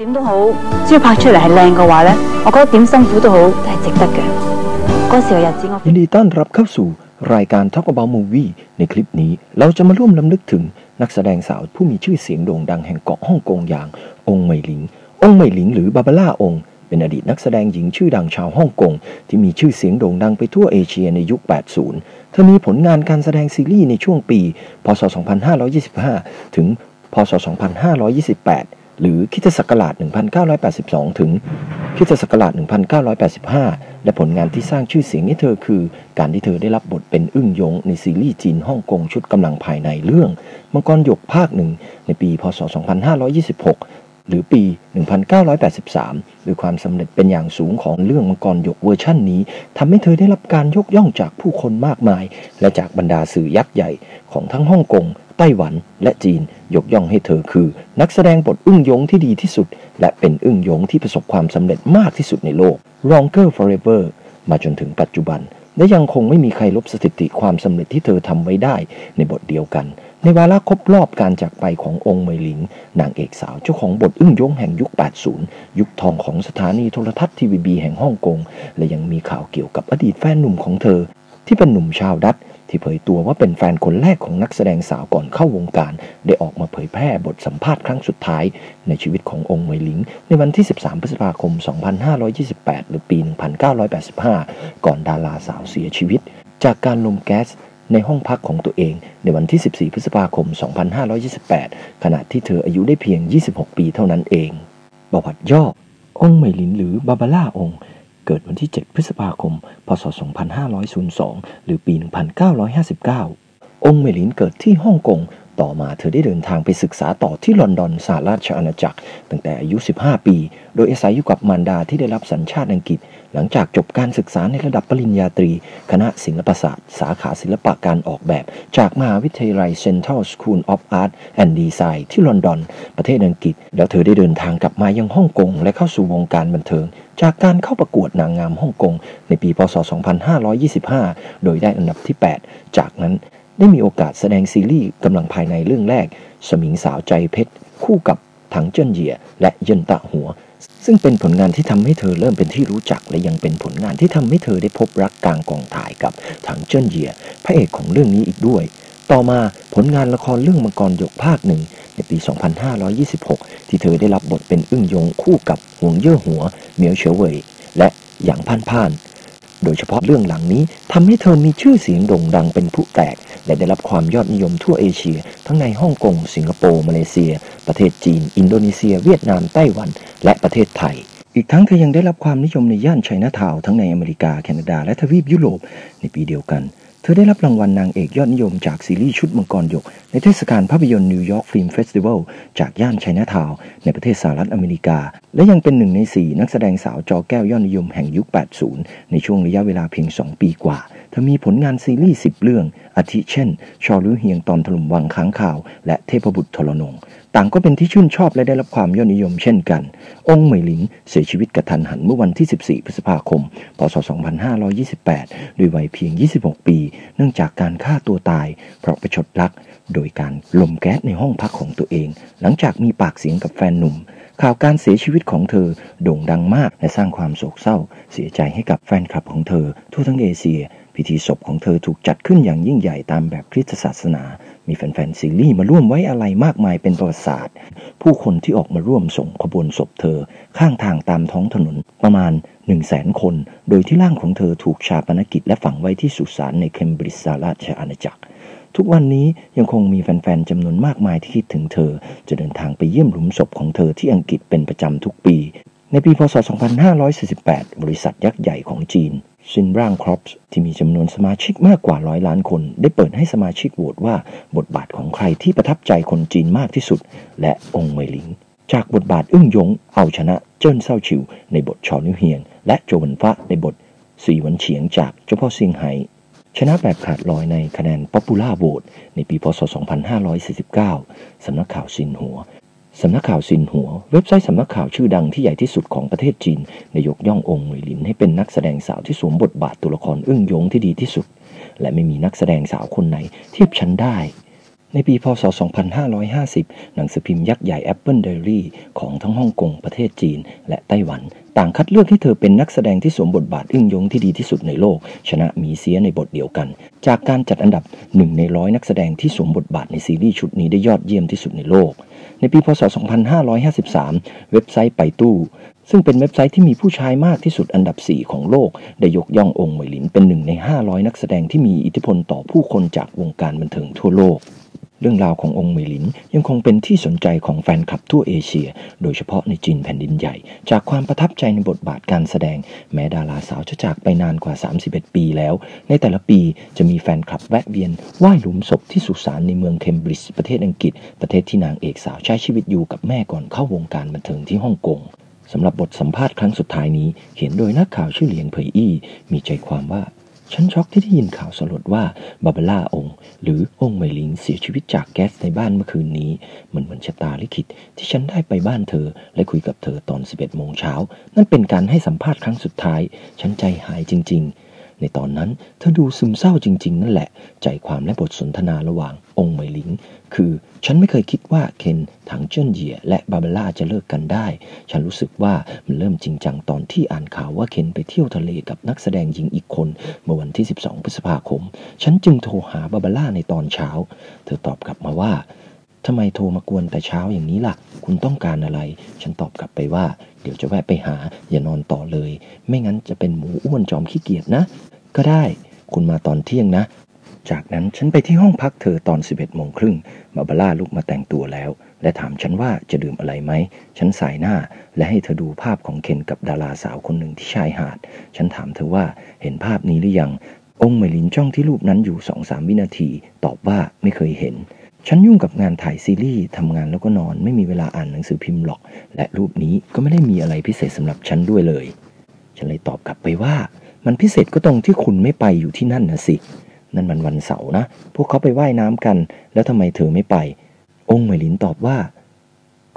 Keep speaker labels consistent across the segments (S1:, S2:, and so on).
S1: 点都好，只要拍出嚟系靓嘅话咧，我觉得点辛苦都好都系值得嘅。嗰时嘅日子我
S2: ยินดีต้อนรับเข้าสู่รายการ Talk About Movie ในคลิปนี้เราจะมาร่วมลำลึกถึงนักแสดงสาวผู้มีชื่อเสียงโด่งดังแห่งเกาะฮ่องกงอย่าง องค์เหมยหลิง องค์เหมยหลิงหรือบาบาร่าองค์ เป็นอดีตนักแสดงหญิงชื่อดังชาวฮ่องกงที่มีชื่อเสียงโด่งดังไปทั่วเอเชียในยุค 80 เธอมีผลงานการแสดงซีรีส์ในช่วงปี พศ 2525 ถึง พศ 2528 หรือคริสตศักราช 1982 ถึงคริสตศักราช 1985 และผลงานที่สร้างชื่อเสียงให้เธอคือ การที่เธอได้รับบทเป็นอึ้งยงในซีรีส์จีนฮ่องกงชุดกำลังภายในเรื่อง มังกรหยกภาคหนึ่งในปี พศ 2526 หรือปี 1983 ด้วยความสำเร็จเป็นอย่างสูงของเรื่องมังกรหยกเวอร์ชั่นนี้ทำให้เธอได้รับการยกย่องจากผู้คนมากมาย และจากบรรดาสื่อยักษ์ใหญ่ของทั้งฮ่องกง ไต้หวันและจีนยกย่องให้เธอคือ นักแสดงบทอึ้งยงที่ดีที่สุด และเป็นอึ้งยงที่ประสบความสำเร็จมากที่สุดในโลก Longer Forever มาจนถึงปัจจุบัน และยังคงไม่มีใครลบสถิติความสำเร็จที่เธอทำไว้ได้ในบทเดียวกัน ในวาระครบรอบการจากไปขององค์เมยหลิง นางเอกสาวเจ้าของบทอึ้งยงแห่งยุค 80 ยุคทองของสถานีโทรทัศน์ทีวีบีแห่งฮ่องกง และยังมีข่าวเกี่ยวกับอดีตแฟนหนุ่มของเธอ ที่เป็นหนุ่มชาวดัตช์ ที่เผยตัวว่าเป็นแฟนคนแรกของนักแสดงสาวก่อนเข้าวงการ ได้ออกมาเผยแพร่บทสัมภาษณ์ครั้งสุดท้าย ในชีวิตขององค์เหมยหลิง ในวันที่ 13 พฤษภาคม 2528 หรือปี 1985 ก่อนดาราสาวเสียชีวิต จากการลมแก๊สในห้องพักของตัวเอง ในวันที่ 14 พฤษภาคม 2528 ขณะที่เธออายุได้เพียง 26 ปีเท่านั้นเองประวัติย่อองค์เหมยหลินหรือบาบาร่าองค์ กิดวันที่ 7 พฤษภาคม พศ 2502 หรือปี 1959 องค์เมลินเกิดที่ฮ่องกง ต่อมาเธอได้เดินทางไปศึกษาต่อที่ลอนดอนสหราชอาณาจักร ตั้งแต่อายุ 15 ปี โดยอาศัยอยู่กับมารดาที่ได้รับสัญชาติอังกฤษ หลังจากจบการศึกษาในระดับปริญญาตรี คณะศิลปศาสตร์ สาขาศิลปะการออกแบบ จากมหาวิทยาลัย Central School of Art and Design ที่ลอนดอน ประเทศอังกฤษ แล้วเธอได้เดินทางกลับมายังฮ่องกงและเข้าสู่วงการบันเทิงจากการเข้าประกวดนางงามฮ่องกงในปี พศ 2525 โดยได้อันดับที่ 8 จากนั้น ได้มีโอกาสแสดงซีรีส์กำลังภายในเรื่องแรก สมิงสาวใจเพชร คู่กับถังเจิ้นเหยียและเยินตะหัว ซึ่งเป็นผลงานที่ทำให้เธอเริ่มเป็นที่รู้จักและยังเป็นผลงานที่ทำให้เธอได้พบรักกลางกองถ่ายกับถังเจิ้นเหยียพระเอกของเรื่องนี้อีกด้วย ต่อมาผลงานละครเรื่องมังกรหยกภาคหนึ่งในปี 2526 ที่เธอได้รับบทเป็นอึ้งยงคู่กับหวงเย่อหัว เหมียวเฉวเวยและหยางพันพ่าน โดยเฉพาะเรื่องหลังนี้ทำให้เธอมีชื่อเสียงโด่งดังเป็นผู้แตก และได้รับความยอดนิยมทั่วเอเชีย ทั้งในฮ่องกง สิงคโปร์ มาเลเซีย ประเทศจีน อินโดนีเซีย เวียดนาม ไต้หวัน และประเทศไทย อีกทั้งเธอยังได้รับความนิยมในย่านไชน่าทาวน์ทั้งในอเมริกา แคนาดา และทวีปยุโรปในปีเดียวกัน เธอได้รับรางวัลนางเอกยอดนิยมจากซีรีส์ชุดมังกรหยก ในเทศกาลภาพยนตร์ New York Film Festival จากย่านไชน่าทาวน์ในประเทศสหรัฐอเมริกา และยังเป็นหนึ่งใน 4 นักแสดงสาวจอแก้วยอดนิยมแห่งยุค 80 ในช่วงระยะเวลาเพียง 2 ปีกว่า เธอมีผลงานซีรีส์10เรื่อง อาทิเช่น ชอลิ้วเฮียงตอนถล่มวังค้างคาว และเทพบุตรทรนง ต่างก็เป็นที่ชื่นชอบและได้รับความยอดนิยมเช่นกัน องค์เหมยหลิง เสียชีวิตกระทันหันเมื่อวันที่ 14 พฤษภาคม พศ 2528 ด้วยวัยเพียง 26 ปี เนื่องจากการฆ่าตัวตาย เพราะประชดรัก โดยการลมแก๊สในห้องพักของตัวเอง หลังจากมีปากเสียงกับแฟนหนุ่มข่าวการเสียชีวิตของเธอโด่งดังมากและสร้างความโศกเศร้า เสียใจให้กับแฟนคลับของเธอทั่วทั้งเอเชีย พิธีศพของเธอถูกจัดขึ้นอย่างยิ่งใหญ่ตามแบบคริสตศาสนา มีแฟนๆซีรีส์มาร่วมไว้อะไรมากมายเป็นประวัติศาสตร์ ผู้คนที่ออกมาร่วมส่งขบวนศพเธอ ข้างทางตามท้องถนนประมาณ1 0 0 0 0แสนคน โดยที่ร่างของเธอถูกชาปนกิจและฝังไว้ที่สุสานในเคมบริดจ์สหราชอาณาจักรทุกวันนี้ยังคงมีแฟนๆจำนวนมากมายที่คิดถึงเธอ จะเดินทางไปเยี่ยมหลุมศพของเธอที่อังกฤษเป็นประจำทุกปี ในปีพศ 2548 บริษัทยักษ์ใหญ่ของจีน ซินบรางครอปส์ที่มีจำนวนสมาชิกมากกว่าร้อยล้านคน ได้เปิดให้สมาชิกโหวตว่าบทบาทของใครที่ประทับใจคนจีนมากที่สุด และองเหมยหลิง จากบทบาทอึ้งยง เอาชนะเจิ้งเส้าชิว ในบทชอลิ้วเฮียงและโจวเหวินฟะในบทสี่เหวินเฉียงจากเจ้าพ่อเซี่ยงไฮ้ชนะแบบขาดลอยในคะแนน popular vote ในปีพศ 2549 สำนักข่าวซินหัว สำนักข่าวซินหัว เว็บไซต์สำนักข่าวชื่อดังที่ใหญ่ที่สุดของประเทศจีนได้ยกย่ององค์เหมยหลินให้เป็นนักแสดงสาวที่สวมบทบาทตัวละครอึ้งยงที่ดีที่สุด และไม่มีนักแสดงสาวคนไหนเทียบชั้นได้ ในปีพศ 2550 หนังสือพิมพ์ยักษ์ใหญ่ Apple Diary ของทั้งฮ่องกงประเทศจีน และไต้หวัน ต่างคัดเลือกให้เธอเป็นนักแสดงที่สวมบทบาทอึ้งยงที่ดีที่สุดในโลก ชนะมีเสียในบทเดียวกัน จากการจัดอันดับหนึ่งในร้อยนักแสดงที่สวมบทบาทในซีรีส์ชุดนี้ได้ยอดเยี่ยมที่สุดในโลก ในปีพศ 2553 เว็บไซต์ไปตู้ซึ่งเป็นเว็บไซต์ที่มีผู้ใช้มากที่สุดอันดับ 4 ของโลก ได้ยกย่ององค์เหมยหลินเป็นหนึ่งใน 500 นักแสดงที่มีอิทธิพลต่อผู้คนจากวงการบันเทิงทั่วโลก เรื่องราวขององค์เมลินยังคงเป็นที่สนใจของแฟนคลับทั่วเอเชีย โดยเฉพาะในจีนแผ่นดินใหญ่ จากความประทับใจในบทบาทการแสดง แม้ดาราสาวจะจากไปนานกว่า 31 ปีแล้ว ในแต่ละปีจะมีแฟนคลับแวะเวียนไหว้หลุมศพที่สุสานในเมืองเคมบริดจ์ประเทศอังกฤษ ประเทศที่นางเอกสาวใช้ชีวิตอยู่กับแม่ก่อนเข้าวงการบันเทิงที่ฮ่องกงสำหรับบทสัมภาษณ์ครั้งสุดท้ายนี้ เขียนโดยนักข่าวชื่อเหลียงเผยอี้ มีใจความว่า ฉันช็อกที่ได้ยินข่าวสลดว่าบาบาร่าองค์ หรือองค์ไมลิงเสียชีวิตจากแก๊สในบ้านเมื่อคืนนี้ มันเหมือนชะตาลิขิตที่ฉันได้ไปบ้านเธอ และคุยกับเธอตอน 11โมงเช้า นั่นเป็นการให้สัมภาษณ์ครั้งสุดท้าย ฉันใจหายจริง ๆ ในตอนนั้นเธอดูซึมเศร้าจริง ๆ นั่นแหละ ใจความและบทสนทนาระหว่างองค์เหมยลิง คือฉันไม่เคยคิดว่าเคนถังเจิ้นเหยียและบาเบล่าจะเลิกกันได้ ฉันรู้สึกว่ามันเริ่มจริงจังตอนที่อ่านข่าวว่าเคนไปเที่ยวทะเลกับนักแสดงหญิงอีกคน เมื่อวันที่ 12 พฤษภาคม ฉันจึงโทรหาบาเบล่าในตอนเช้า เธอตอบกลับมาว่า ทำไมโทรมากวนแต่เช้าอย่างนี้ล่ะ คุณต้องการอะไร ฉันตอบกลับไปว่า เดี๋ยวจะแวะไปหา อย่านอนต่อเลย ไม่งั้นจะเป็นหมูอ้วนจอมขี้เกียจนะ ก็ได้ คุณมาตอนเที่ยงนะ จากนั้นฉันไปที่ห้องพักเธอตอน 11โมงครึ่งบาบาร่าลุกมาแต่งตัวแล้ว และถามฉันว่าจะดื่มอะไรไหม ฉันสายหน้า และให้เธอดูภาพของเคนกับดาราสาวคนหนึ่งที่ชายหาด ฉันถามเธอว่าเห็นภาพนี้หรือยัง องค์เมลินจ้องที่รูปนั้นอยู่สองสามวินาที ตอบว่าไม่เคยเห็น ฉันยุ่งกับงานถ่ายซีรีส์ทำงานแล้วก็นอน ไม่มีเวลาอ่านหนังสือพิมพ์หรอก และรูปนี้ก็ไม่ได้มีอะไรพิเศษสำหรับฉันด้วยเลย ฉันเลยตอบกลับไปว่า มันพิเศษก็ตรงที่คุณไม่ไปอยู่ที่นั่นนะสิ นั่นมันวันเสาร์นะ พวกเขาไปไว่ายน้ำกัน แล้วทำไมเธอไม่ไป องค์เมลินตอบว่า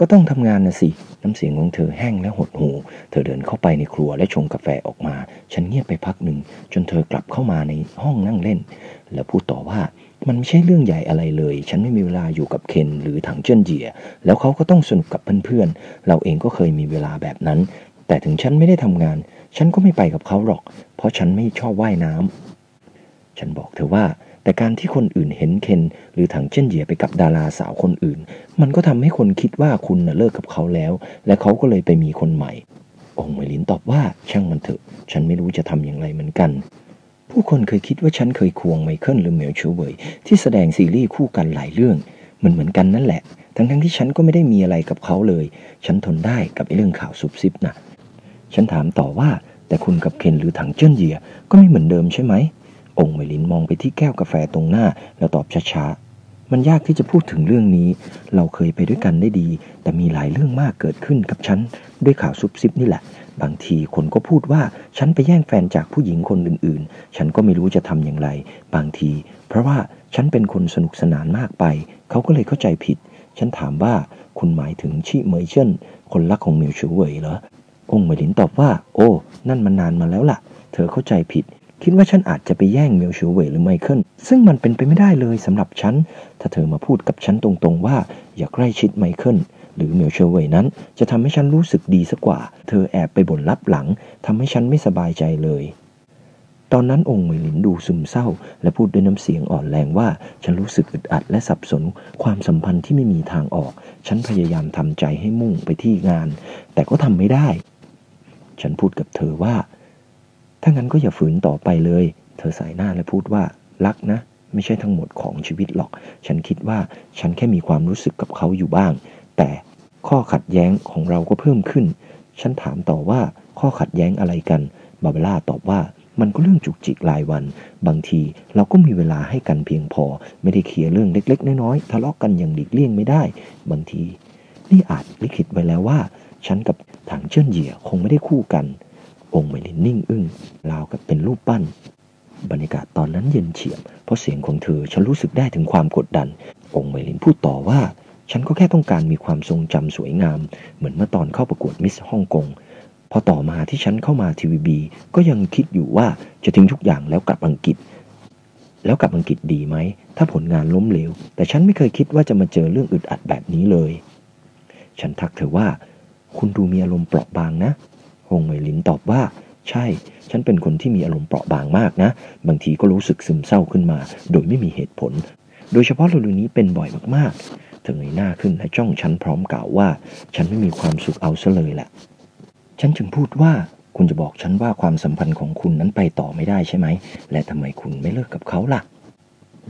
S2: ก็ต้องทำงานนะสิ น้ำเสียงของเธอแห้งและหดหู เธอเดินเข้าไปในครัวและชงกาแฟออกมา ฉันเงียบไปพักหนึ่งจนเธอกลับเข้ามาในห้องนั่งเล่น แล้วพูดต่อว่า มันไม่ใช่เรื่องใหญ่อะไรเลย ฉันไม่มีเวลาอยู่กับเคนหรือถังเจิ้นเจีย แล้วเขาก็ต้องสนุกกับเพื่อนๆ เราเองก็เคยมีเวลาแบบนั้น แต่ถึงฉันไม่ได้ทำงาน ฉันก็ไม่ไปกับเขาหรอก เพราะฉันไม่ชอบว่ายน้ำ ฉันบอกเธอว่า แต่การที่คนอื่นเห็นเคน หรือถังเจิ้นเหยียไปกับดาราสาวคนอื่น มันก็ทำให้คนคิดว่าคุณนะเลิกกับเขาแล้ว และเขาก็เลยไปมีคนใหม่ องค์เมลินตอบว่าช่างมันเถอะ ฉันไม่รู้จะทำอย่างไรเหมือนกัน ผู้คนเคยคิดว่าฉันเคยควงไมเคิลหรือเหมียวชูเวยที่แสดงซีรีส์คู่กันหลายเรื่องเหมือนเหมือนกันนั่นแหละ ทั้งทั้งๆที่ฉันก็ไม่ได้มีอะไรกับเขาเลย ฉันทนได้กับไอ้เรื่องข่าวซุบซิบนะฉันถามต่อว่าแต่คุณกับเคนหรือถังเจิ้นเยียก็ไม่เหมือนเดิมใช่ไหม องค์เมลินมองไปที่แก้วกาแฟตรงหน้า แล้วตอบช้าๆ มันยากที่จะพูดถึงเรื่องนี้ เราเคยไปด้วยกันได้ดี แต่มีหลายเรื่องมากเกิดขึ้นกับฉันด้วยข่าวซุบซิบนี่แหละ บางทีคนก็พูดว่าฉันไปแย่งแฟนจากผู้หญิงคนอื่นๆ ฉันก็ไม่รู้จะทำอย่างไร บางที เพราะว่าฉันเป็นคนสนุกสนานมากไป เขาก็เลยเข้าใจผิด ฉันถามว่าคุณหมายถึงชิเมยเจิ้นคนรักของเหมิวชูเวยเหรอ องค์เหมยลินตอบว่า โอ้ นั่นมันนานมาแล้วล่ะ เธอเข้าใจผิด คิดว่าฉันอาจจะไปแย่งเมียวชูเวยหรือไมเคิล ซึ่งมันเป็นไปไม่ได้เลยสำหรับฉัน ถ้าเธอมาพูดกับฉันตรงๆว่า อย่าใกล้ชิดไมเคิล หรือเหมียวเชูเวยนั้น จะทำให้ฉันรู้สึกดีสักกว่า เธอแอบไปบ่นลับหลังทำให้ฉันไม่สบายใจเลย ตอนนั้นองค์เหมยหลินดูซึมเศร้า และพูดด้วยน้ำเสียงอ่อนแรงว่า ฉันรู้สึกอึดอัดและสับสน ความสัมพันธ์ที่ไม่มีทางออก ฉันพยายามทำใจให้มุ่งไปที่งาน แต่ก็ทำไม่ได้ ฉันพูดกับเธอว่า ถ้างั้นก็อย่าฝืนต่อไปเลย เธอสายหน้าและพูดว่ารักนะไม่ใช่ทั้งหมดของชีวิตหรอก ฉันคิดว่าฉันแค่มีความรู้สึกกับเขาอยู่บ้าง แต่ข้อขัดแย้งของเราก็เพิ่มขึ้น ฉันถามต่อว่าข้อขัดแย้งอะไรกัน บาเบล่าตอบว่ามันก็เรื่องจุกจิกรายวัน บางทีเราก็มีเวลาให้กันเพียงพอ ไม่ได้เคลียร์เรื่องเล็ก ๆ น้อยๆทะเลาะกันอย่างหลีกเลี่ยงไม่ได้ บางที นี่อาจลิขิตไว้แล้วว่า ฉันกับถังเจิ้นเหยียคงไม่ได้คู่กัน องค์ไมลินนิ่งอึ้งราวกับเป็นรูปปั้น บรรยากาศตอนนั้นเย็นเฉียบ เพราะเสียงของเธอฉันรู้สึกได้ถึงความกดดัน องค์ไมลินพูดต่อว่า ฉันก็แค่ต้องการมีความทรงจำสวยงาม เหมือนเมื่อตอนเข้าประกวดมิสฮ่องกงพอต่อมาที่ฉันเข้ามาทีวีบีก็ยังคิดอยู่ว่าจะทิ้งทุกอย่างแล้วกลับอังกฤษ แล้วกลับอังกฤษดีไหม ถ้าผลงานล้มเหลว แต่ฉันไม่เคยคิดว่าจะมาเจอเรื่องอึดอัดแบบนี้เลย ฉันทักเธอว่า คุณดูมีอารมณ์เปราะบางนะฮงเหมยลินตอบว่า ใช่ ฉันเป็นคนที่มีอารมณ์เปราะบางมากนะ บางทีก็รู้สึกซึมเศร้าขึ้นมา โดยไม่มีเหตุผล โดยเฉพาะเรื่องนี้เป็นบ่อยมากๆ เธอเงยหน้าขึ้นและจ้องฉันพร้อมกล่าวว่า ฉันไม่มีความสุขเอาซะเลยแหละฉันจึงพูดว่าคุณจะบอกฉันว่าความสัมพันธ์ของคุณนั้นไปต่อไม่ได้ใช่ไหม และทำไมคุณไม่เลิกกับเขาล่ะ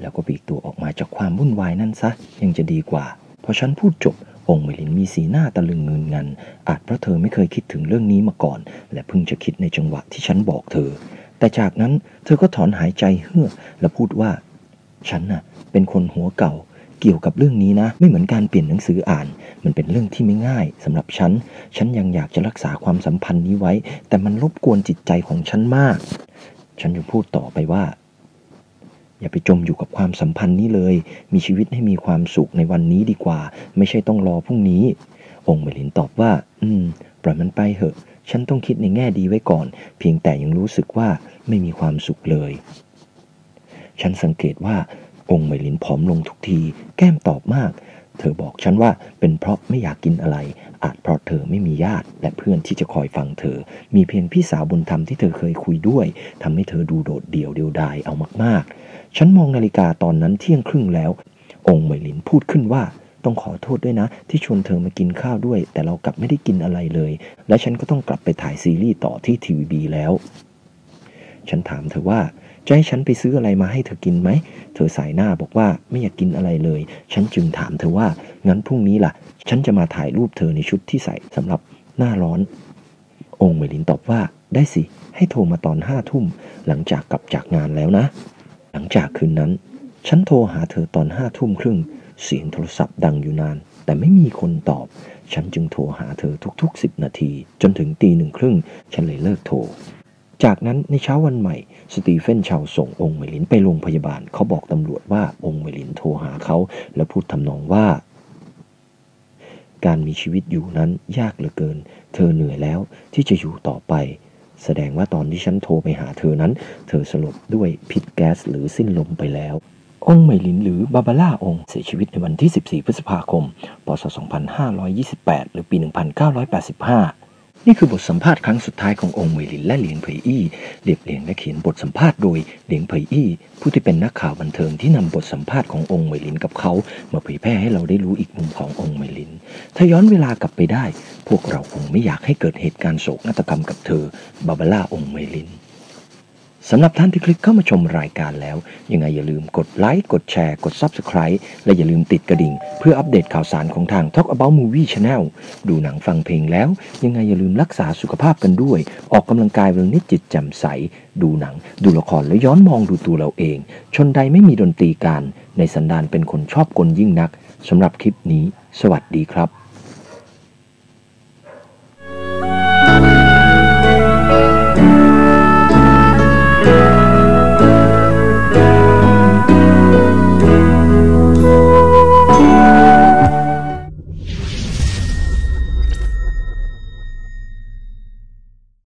S2: แล้วก็ปีกตัวออกมาจากความวุ่นวายนั่นซะยังจะดีกว่าพอฉันพูดจบองค์เมลินมีสีหน้าตะลึงเงินงัน อาจเพราะเธอไม่เคยคิดถึงเรื่องนี้มาก่อน และเพิ่งจะคิดในจังหวะที่ฉันบอกเธอ แต่จากนั้นเธอก็ถอนหายใจเฮือกและพูดว่า ฉันน่ะ เป็นคนหัวเก่า เกี่ยวกับเรื่องนี้นะ ไม่เหมือนการเปลี่ยนหนังสืออ่าน มันเป็นเรื่องที่ไม่ง่ายสำหรับฉัน ฉันยังอยากจะรักษาความสัมพันธ์นี้ไว้ แต่มันรบกวนจิตใจของฉันมาก ฉันยังพูดต่อไปว่า อย่าไปจมอยู่กับความสัมพันธ์นี้เลย มีชีวิตให้มีความสุขในวันนี้ดีกว่า ไม่ใช่ต้องรอพรุ่งนี้ องค์เมลินตอบว่า อืมปล่อยมันไปเถอะ ฉันต้องคิดในแง่ดีไว้ก่อน เพียงแต่ยังรู้สึกว่าไม่มีความสุขเลย ฉันสังเกตว่า องค์เมลินผอมลงทุกที แก้มตอบมาก เธอบอกฉันว่าเป็นเพราะไม่อยากกินอะไร อาจเพราะเธอไม่มีญาติ และเพื่อนที่จะคอยฟังเธอ มีเพียงพี่สาวบุญธรรมที่เธอเคยคุยด้วยทำให้เธอดูโดดเดี่ยวเดียวดายเอามากๆ ฉันมองนาฬิกาตอนนั้นเที่ยงครึ่งแล้ว องค์เมลินพูดขึ้นว่าต้องขอโทษด้วยนะ ที่ชวนเธอมากินข้าวด้วย แต่เรากลับไม่ได้กินอะไรเลย และฉันก็ต้องกลับไปถ่ายซีรีส์ต่อที่ทีวีบีแล้ว ฉันถามเธอว่า จะให้ฉันไปซื้ออะไรมาให้เธอกินไหม เธอสายหน้าบอกว่าไม่อยากกินอะไรเลย ฉันจึงถามเธอว่า งั้นพรุ่งนี้ล่ะ ฉันจะมาถ่ายรูปเธอในชุดที่ใส่สำหรับหน้าร้อน องค์เมลินตอบว่า ได้สิ ให้โทรมาตอนห้าทุ่ม หลังจากกลับจากงานแล้วนะ หลังจากคืนนั้น ฉันโทรหาเธอตอนห้าทุ่มครึ่ง เสียงโทรศัพท์ดังอยู่นาน แต่ไม่มีคนตอบ ฉันจึงโทรหาเธอทุกๆสิบนาที จนถึงตีหนึ่งครึ่ง ฉันเลยเลิกโทร จากนั้นในเช้าวันใหม่ สตีเฟนชาวส่งองเหมยหลิงไปโรงพยาบาล เขาบอกตำรวจว่าองเหมยหลิงโทรหาเขา และพูดทำนองว่า การมีชีวิตอยู่นั้นยากเหลือเกิน เธอเหนื่อยแล้วที่จะอยู่ต่อไป แสดงว่าตอนที่ฉันโทรไปหาเธอนั้น เธอสลบด้วยพิษแก๊สหรือสิ้นลมไปแล้ว องเหมยหลิงหรือบาบาร่าองเสียชีวิตในวันที่ 14 พฤษภาคม พศ 2528 หรือปี 1985 นี่คือบทสัมภาษณ์ครั้งสุดท้ายขององเหมยหลิงและเหลียงเผยอี้เรียบเรียงและเขียนบทสัมภาษณ์โดยเหลียงเผยอี้ ผู้ที่เป็นนักข่าวบันเทิงที่นำบทสัมภาษณ์ขององเหมยหลิงกับเขา มาเผยแพร่ให้เราได้รู้อีกมุมขององเหมยหลิง ถ้าย้อนเวลากลับไปได้ พวกเราคงไม่อยากให้เกิดเหตุการณ์โศกนาฏกรรมกับเธอบาบาร่าองค์เมลิน สำหรับท่านที่คลิกเข้ามาชมรายการแล้ว ยังไงอย่าลืมกดไลค์กดแชร์ กด Subscribe และอย่าลืมติดกระดิ่ง เพื่ออัปเดตข่าวสารของทาง Talk About Movie Channel ดูหนังฟังเพลงแล้ว ยังไงอย่าลืมรักษาสุขภาพกันด้วย ออกกำลังกายวันนี้จิตแจ่มใส ดูหนัง ดูละครแล้วย้อนมองดูตัวเราเอง ชนใดไม่มีดนตรีการ ในสันดานเป็นคนชอบกลยิ่งนักสำหรับคลิปนี้ สวัสดีครับ